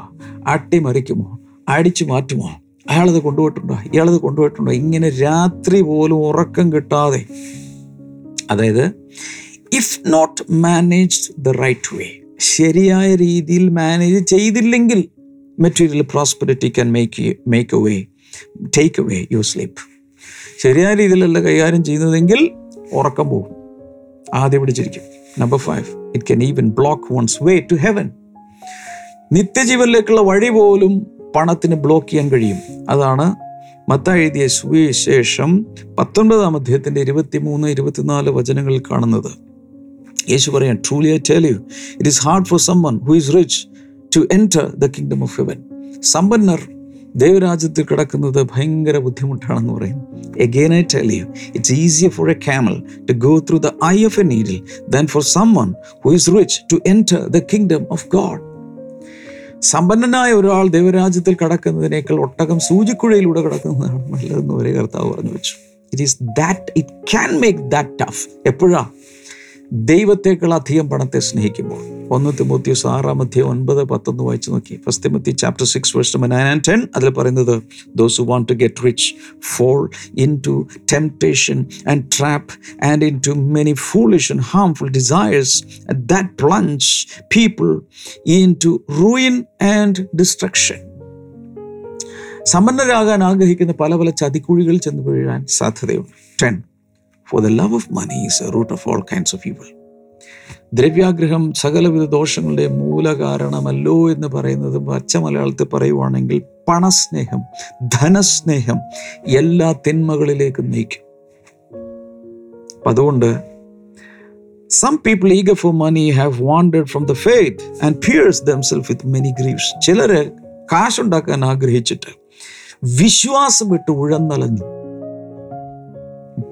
അട്ടിമറിക്കുമോ അടിച്ചു മാറ്റുമോ അയാളത് കൊണ്ടുപോയിട്ടുണ്ടോ ഇയാളത് കൊണ്ടുപോയിട്ടുണ്ടോ ഇങ്ങനെ രാത്രി പോലും ഉറക്കം കിട്ടാതെ. അതായത് if not managed the right way ശരിയായ രീതിയിൽ മാനേജ് ചെയ്തില്ലെങ്കിൽ material prosperity can make make a way take away your sleep ശരിയായ രീതിയിലല്ല കൈകാര്യം ചെയ്യുന്നതെങ്കിൽ ഉറക്കം പോകും ആദ്യം പിടിച്ചിരിക്കും number five it can even block one's way to heaven നിത്യജീവനിലേക്കുള്ള വഴി പോലും പണത്തിന് ബ്ലോക്ക് ചെയ്യാൻ കഴിയും. അതാണ് മത്ത എഴുതിയ സുവിശേഷം പത്തൊൻപതാം അധ്യായത്തിന്റെ ഇരുപത്തിമൂന്ന് ഇരുപത്തിനാല് വചനങ്ങളിൽ കാണുന്നത്. യേശു പറയാൻ truly I tell you it is hard for someone who is rich to enter the kingdom of heaven സമ്പന്നർ ദൈവരാജ്യത്തിൽ കിടക്കുന്നത് ഭയങ്കര ബുദ്ധിമുട്ടാണെന്ന് പറയും again I tell you it's easier for a camel to go through the eye of a needle than for someone who is rich to enter the kingdom of God സമ്പന്നനായ ഒരാൾ ദൈവരാജ്യത്തിൽ കടക്കുന്നതിനേക്കാൾ ഒട്ടകം സൂചിക്കുഴയിലൂടെ കടക്കുന്നതാണ് നല്ലതെന്ന് ഒരേ കർത്താവ് പറഞ്ഞു വെച്ചു. It is that it can make that tough എപ്പോഴാ? ദൈവത്തേക്കാൾ അധികം പണത്തെ സ്നേഹിക്കുമ്പോൾ. ഒന്ന് തിമൂത്തിയസ് ആറാം അധ്യായം ഒൻപത് പത്തൊന്ന് വായിച്ചു നോക്കി. First Timothy chapter six verse nine and ten അതിൽ പറയുന്നത് those who want to get rich fall into temptation and trap and into many foolish and harmful desires that plunge people into ruin and destruction സമ്പന്നരാകാൻ ആഗ്രഹിക്കുന്ന പല പല ചതിക്കുഴികളിൽ ചെന്ന് വീഴാൻ സാധ്യതയുണ്ട്. Ten for the love of money is a root of all kinds of evil ദ്രവ്യാഗ്രഹം സകലവിധ ദോഷങ്ങളുടെ മൂലകാരണമല്ലോ എന്ന് പറയുന്നത് പച്ച മലയാളത്തിൽ പറയുവാണെങ്കിൽ പണസ്നേഹം ധനസ്നേഹം എല്ലാ തിന്മകളിലേക്കും നയിക്കും. അപ്പം അതുകൊണ്ട് some people eager for money have wandered from the faith and pierce themself with many grieves ചിലർ കാശുണ്ടാക്കാൻ ആഗ്രഹിച്ചിട്ട് വിശ്വാസം വിട്ട് ഉഴന്നലഞ്ഞു.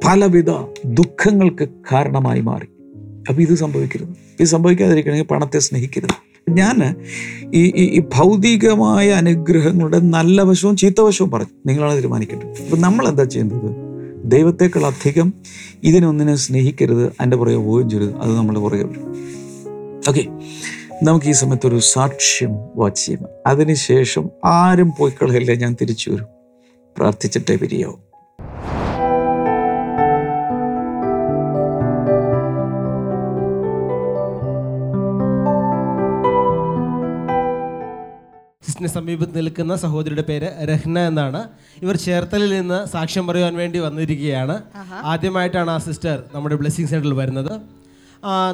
പലവിധ ദുഃഖങ്ങൾക്ക് കാരണമായി മാറി. അപ്പം ഇത് സംഭവിക്കരുത്. ഇത് സംഭവിക്കാതിരിക്കണമെങ്കിൽ പണത്തെ സ്നേഹിക്കരുത്. ഞാൻ ഈ ഈ ഭൗതികമായ അനുഗ്രഹങ്ങളുടെ നല്ല വശവും ചീത്ത വശവും പറഞ്ഞു. നിങ്ങളാണ് തീരുമാനിക്കേണ്ടത്. അപ്പം നമ്മൾ എന്താ ചെയ്യുന്നത് ദൈവത്തെക്കാൾ അധികം ഇതിനൊന്നിനെ സ്നേഹിക്കരുത് അതിന്റെ പുറകെ പോവുകയും ചെയ്യരുത്. അത് നമ്മൾ പുറകെ വരും. ഓക്കെ. നമുക്ക് ഈ സമയത്ത് ഒരു സാക്ഷ്യം വാച്ച് ചെയ്യാം. അതിനുശേഷം ആരും പോയി കളയില്ല ഞാൻ തിരിച്ചു വരും. പ്രാർത്ഥിച്ചിട്ടേ പിരിയാവും. സിസ്റ്റിന് സമീപത്ത് നിൽക്കുന്ന സഹോദരിയുടെ പേര് രഹ്ന എന്നാണ്. ഇവർ ചേർത്തലിൽ നിന്ന് സാക്ഷ്യം പറയുവാൻ വേണ്ടി വന്നിരിക്കുകയാണ്. ആദ്യമായിട്ടാണ് ആ സിസ്റ്റർ നമ്മുടെ ബ്ലെസ്സിങ് സെന്ററിൽ വരുന്നത്.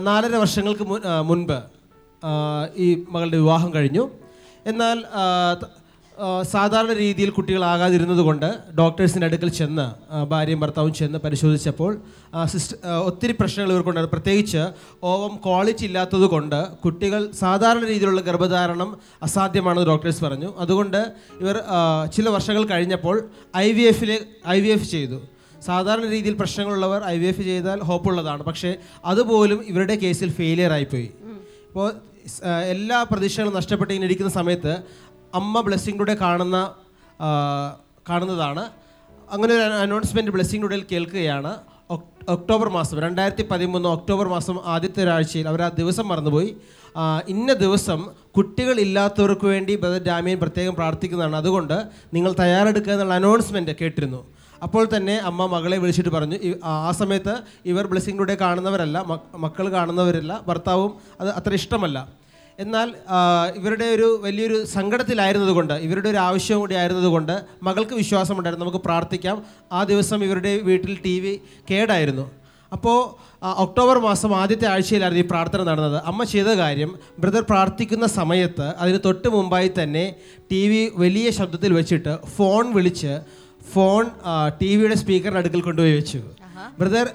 നാലര വർഷങ്ങൾക്ക് മുൻ- മുൻപ് ഈ മകളുടെ വിവാഹം കഴിഞ്ഞു. എന്നാൽ സാധാരണ രീതിയിൽ കുട്ടികളാകാതിരുന്നത് കൊണ്ട് ഡോക്ടേഴ്സിന്റെ അടുക്കൽ ചെന്ന് ഭാര്യയും ഭർത്താവും ചെന്ന് പരിശോധിച്ചപ്പോൾ സിസ്റ്റർ ഒത്തിരി പ്രശ്നങ്ങൾ ഇവർക്കുണ്ടായിരുന്നു. പ്രത്യേകിച്ച് ഓവം ക്വാളിറ്റി ഇല്ലാത്തത് കൊണ്ട് കുട്ടികൾ സാധാരണ രീതിയിലുള്ള ഗർഭധാരണം അസാധ്യമാണെന്ന് ഡോക്ടേഴ്സ് പറഞ്ഞു. അതുകൊണ്ട് ഇവർ ചില വർഷങ്ങൾ കഴിഞ്ഞപ്പോൾ ഐ വി എഫിലെ ഐ വി എഫ് ചെയ്തു. സാധാരണ രീതിയിൽ പ്രശ്നങ്ങളുള്ളവർ ഐ വി എഫ് ചെയ്താൽ ഹോപ്പുള്ളതാണ്. പക്ഷേ അതുപോലും ഇവരുടെ കേസിൽ ഫെയിലിയർ ആയിപ്പോയി ഇപ്പോൾ എല്ലാ പ്രതീക്ഷകളും നഷ്ടപ്പെട്ട് ഇങ്ങനെ ഇരിക്കുന്ന സമയത്ത് അമ്മ ബ്ലെസ്സിങ്ങിലൂടെ കാണുന്ന കാണുന്നതാണ്. അങ്ങനെ ഒരു അനൗൺസ്മെന്റ് ബ്ലെസ്സിങ്ങിലൂടെ കേൾക്കുകയാണ്. ഒക്ടോബർ മാസം രണ്ടായിരത്തി പതിമൂന്ന് ഒക്ടോബർ മാസം ആദ്യത്തെ ഒരാഴ്ചയിൽ അവർ ആ ദിവസം മറന്നുപോയി. ഇന്ന ദിവസം കുട്ടികളില്ലാത്തവർക്ക് വേണ്ടി ബ്രദർ ഡാമിയൻ പ്രത്യേകം പ്രാർത്ഥിക്കുന്നതാണ്. അതുകൊണ്ട് നിങ്ങൾ തയ്യാറെടുക്കുക എന്നുള്ള അനൗൺസ്മെന്റ് കേട്ടിരുന്നു. അപ്പോൾ തന്നെ അമ്മ മകളെ വിളിച്ചിട്ട് പറഞ്ഞു ആ സമയത്ത് ഇവർ ബ്ലെസ്സിങ്ങിലൂടെ കാണുന്നവരല്ല മക്കൾ കാണുന്നവരല്ല ഭർത്താവും അത് അത്ര ഇഷ്ടമല്ല. എന്നാൽ ഇവരുടെ ഒരു വലിയൊരു സങ്കടത്തിലായിരുന്നതുകൊണ്ട് ഇവരുടെ ഒരു ആവശ്യം കൂടി ആയിരുന്നതുകൊണ്ട് മകൾക്ക് വിശ്വാസമുണ്ടായിരുന്നു. നമുക്ക് പ്രാർത്ഥിക്കാം. ആ ദിവസം ഇവരുടെ വീട്ടിൽ ടി വി കേടായിരുന്നു. അപ്പോൾ ഒക്ടോബർ മാസം ആദ്യത്തെ ആഴ്ചയിലായിരുന്നു ഈ പ്രാർത്ഥന നടന്നത്. അമ്മ ചെയ്ത കാര്യം ബ്രദർ പ്രാർത്ഥിക്കുന്ന സമയത്ത് അതിന് തൊട്ട് മുമ്പായി തന്നെ ടി വി വലിയ ശബ്ദത്തിൽ വെച്ചിട്ട് ഫോൺ വിളിച്ച് ഫോൺ ടി വിയുടെ സ്പീക്കറിന് അടുക്കൽ കൊണ്ടുപോയി വെച്ചു. ബ്രദർ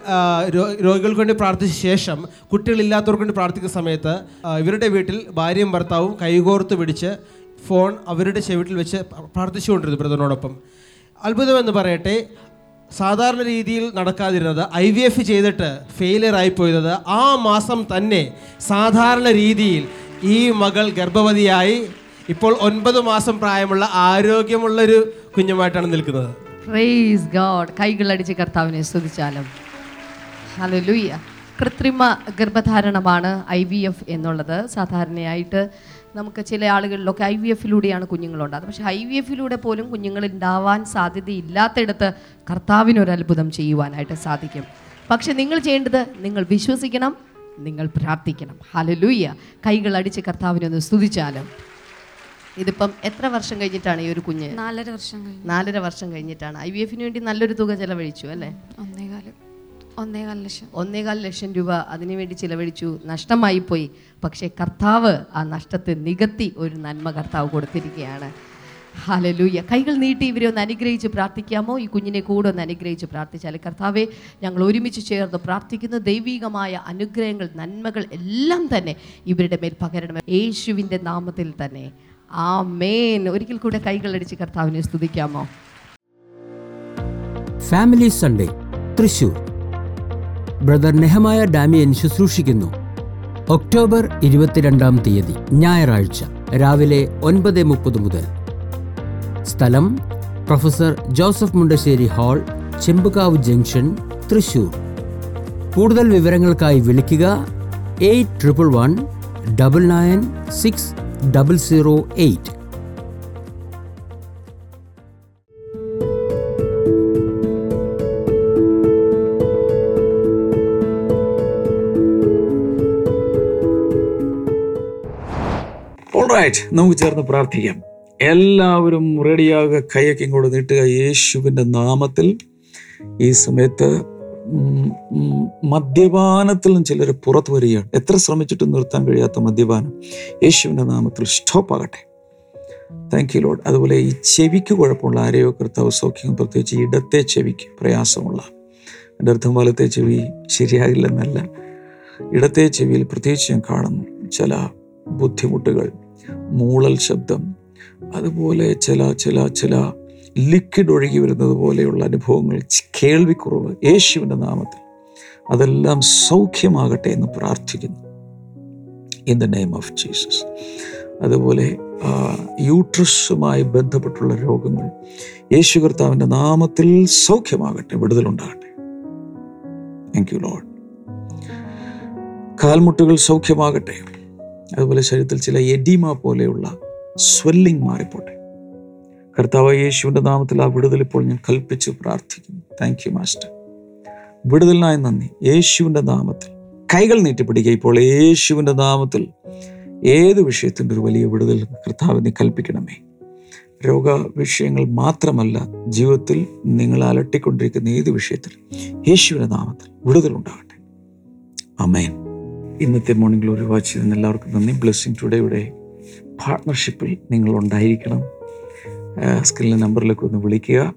രോഗികൾക്ക് വേണ്ടി പ്രാർത്ഥിച്ച ശേഷം കുട്ടികളില്ലാത്തവർക്ക് വേണ്ടി പ്രാർത്ഥിക്കുന്ന സമയത്ത് ഇവരുടെ വീട്ടിൽ ഭാര്യയും ഭർത്താവും കൈകോർത്ത് പിടിച്ച് ഫോൺ അവരുടെ ചെവിട്ടിൽ വെച്ച് പ്രാർത്ഥിച്ചുകൊണ്ടിരുന്നു ബ്രദറിനോടൊപ്പം. അത്ഭുതമെന്ന് പറയട്ടെ സാധാരണ രീതിയിൽ നടക്കാതിരുന്നത് ഐ വി എഫ് ചെയ്തിട്ട് ഫെയിലിയർ ആയിപ്പോയത് ആ മാസം തന്നെ സാധാരണ രീതിയിൽ ഈ മകൾ ഗർഭവതിയായി. ഇപ്പോൾ ഒൻപത് മാസം പ്രായമുള്ള ആരോഗ്യമുള്ളൊരു കുഞ്ഞുമായിട്ടാണ് നിൽക്കുന്നത്. പ്രൈസ് ഗോഡ് കൈകളടിച്ച് കർത്താവിനെ സ്തുതിച്ചാലും. ഹലോ ലൂയ്യ കൃത്രിമ ഗർഭധാരണമാണ് ഐ വി എഫ് എന്നുള്ളത്. സാധാരണയായിട്ട് നമുക്ക് ചില ആളുകളിലൊക്കെ ഐ വി എഫിലൂടെയാണ് കുഞ്ഞുങ്ങളുണ്ടാകുന്നത്. പക്ഷേ ഐ വി എഫിലൂടെ പോലും കുഞ്ഞുങ്ങൾ ഉണ്ടാവാൻ സാധ്യതയില്ലാത്തിടത്ത് കർത്താവിനൊരു അത്ഭുതം ചെയ്യുവാനായിട്ട് സാധിക്കും. പക്ഷെ നിങ്ങൾ ചെയ്യേണ്ടത് നിങ്ങൾ വിശ്വസിക്കണം നിങ്ങൾ പ്രാർത്ഥിക്കണം. ഹലലൂയ്യ കൈകൾ അടിച്ച് കർത്താവിനെ ഒന്ന് സ്തുതിച്ചാലും. ഇതിപ്പം എത്ര വർഷം കഴിഞ്ഞിട്ടാണ് ഈ ഒരു കുഞ്ഞ്? നാലര വർഷം കഴിഞ്ഞു. നാലര വർഷം കഴിഞ്ഞിട്ടാണ്. ഐ വി എഫിന് വേണ്ടി നല്ലൊരു തുക ചെലവഴിച്ചു അല്ലേ? ഒന്നേകാൽ ഒന്നേകാൽ ലക്ഷം. ഒന്നേകാൽ ലക്ഷം രൂപ അതിനുവേണ്ടി ചിലവഴിച്ചു. നഷ്ടമായി പോയി പക്ഷേ കർത്താവ് ആ നഷ്ടത്തെ നികത്തി ഒരു നന്മ കർത്താവ് കൊടുത്തിരിക്കുകയാണ്. ഹലലൂയ കൈകൾ നീട്ടി ഇവരെ ഒന്ന് അനുഗ്രഹിച്ച് പ്രാർത്ഥിക്കാമോ? ഈ കുഞ്ഞിനെ കൂടെ ഒന്ന് അനുഗ്രഹിച്ച് പ്രാർത്ഥിച്ചാൽ കർത്താവെ ഞങ്ങൾ ഒരുമിച്ച് ചേർന്ന് പ്രാർത്ഥിക്കുന്ന ദൈവികമായ അനുഗ്രഹങ്ങൾ നന്മകൾ എല്ലാം തന്നെ ഇവരുടെ മേൽ പകരണം യേശുവിന്റെ നാമത്തിൽ തന്നെ. ആ മേൻ ഒരിക്കൽ കൂടെ കൈകളടിച്ച് കർത്താവിനെ സ്തുതിക്കാമോ? Family Sunday Thrissur. Brother Nehemiah Damien ശുശ്രൂഷിക്കുന്നു. October ഇരുപത്തിരണ്ടാം തീയതി ഞായറാഴ്ച രാവിലെ ഒൻപത് മുപ്പത് മുതൽ. സ്ഥലം professor Joseph Mundassery hall Chembukavu junction Thrissur. കൂടുതൽ വിവരങ്ങൾക്കായി വിളിക്കുക eight triple one double nine six double zero eight നമുക്ക് ചേർന്ന് പ്രാർത്ഥിക്കാം. എല്ലാവരും റെഡിയാകുക കൈയൊക്കെ ഇങ്ങോട്ട് നീട്ടുക. യേശുവിന്റെ നാമത്തിൽ ഈ സമയത്ത് മദ്യപാനത്തിൽ നിന്ന് ചിലർ പുറത്തു വരികയാണ്. എത്ര ശ്രമിച്ചിട്ടും നിർത്താൻ കഴിയാത്ത മദ്യപാനം. യേശുവിന്റെ നാമത്തിൽ സ്റ്റോപ്പ് ആകട്ടെ താങ്ക് യു ലോഡ് അതുപോലെ ഈ ചെവിക്ക് കുഴപ്പമുള്ള ആരെയോ കർത്താവ് സൗഖ്യം പ്രത്യേകിച്ച് ഇടത്തെ ചെവിക്ക് പ്രയാസമുള്ള. എന്റെ അർത്ഥം വലത്തെ ചെവി ശരിയാകില്ലെന്നല്ല ഇടത്തെ ചെവിയിൽ പ്രത്യേകിച്ച് ഞാൻ കാണുന്നു. ചില ബുദ്ധിമുട്ടുകൾ മൂളൽ ശബ്ദം അതുപോലെ ചില ചില ചില ലിക്വിഡ് ഒഴുകി വരുന്നത് പോലെയുള്ള അനുഭവങ്ങൾ കേൾവിക്കുറവ് യേശുവിന്റെ നാമത്തിൽ. അതെല്ലാം സൗഖ്യമാകട്ടെ എന്ന് പ്രാർത്ഥിക്കുന്നു. In the name of Jesus അതുപോലെ യൂട്രസുമായി ബന്ധപ്പെട്ടുള്ള രോഗങ്ങൾ യേശു കർത്താവിന്റെ നാമത്തിൽ സൗഖ്യമാകട്ടെ വിടുതലുണ്ടാകട്ടെ. താങ്ക് യു ലോഡ് കാൽമുട്ടുകൾ സൗഖ്യമാകട്ടെ. അതുപോലെ ശരീരത്തിൽ ചില എഡിമ പോലെയുള്ള സ്വെല്ലിംഗ് മാറിപ്പോട്ടെ. കർത്താവ് യേശുവിന്റെ നാമത്തിൽ ആ വിടുതൽ ഇപ്പോൾ ഞാൻ കൽപ്പിച്ച് പ്രാർത്ഥിക്കുന്നു. താങ്ക് യു മാസ്റ്റർ വിടുതലിനായി നന്ദി. യേശുവിന്റെ നാമത്തിൽ. കൈകൾ നീട്ടിപ്പിടിക്കുക. ഇപ്പോൾ യേശുവിന്റെ നാമത്തിൽ ഏത് വിഷയത്തിന്റെ ഒരു വലിയ വിടുതൽ കർത്താവിനെ കൽപ്പിക്കണമേ? രോഗ വിഷയങ്ങൾ മാത്രമല്ല ജീവിതത്തിൽ നിങ്ങൾ അലട്ടിക്കൊണ്ടിരിക്കുന്ന ഏത് വിഷയത്തിൽ? യേശുവിന്റെ നാമത്തിൽ വിടുതലുണ്ടാകട്ടെ അമേൻ ഇന്നത്തെ മോർണിംഗ് ഗ്ലോറി വാച്ച് ചെയ്തതിന് എല്ലാവർക്കും നന്ദി. ബ്ലെസ്സിങ് ടുഡേയുടെ പാർട്ട്ണർഷിപ്പിൽ നിങ്ങൾ സ്കില്ലിന്റെ നമ്പറിലേക്ക് ഒന്ന് വിളിക്കുക.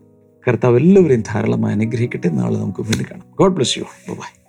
കർത്താവ് എല്ലാവരെയും ധാരാളമായി അനുഗ്രഹിക്കട്ടെ. നാളെ നമുക്ക് വീണ്ടും കാണാം. God bless you. ബൈ.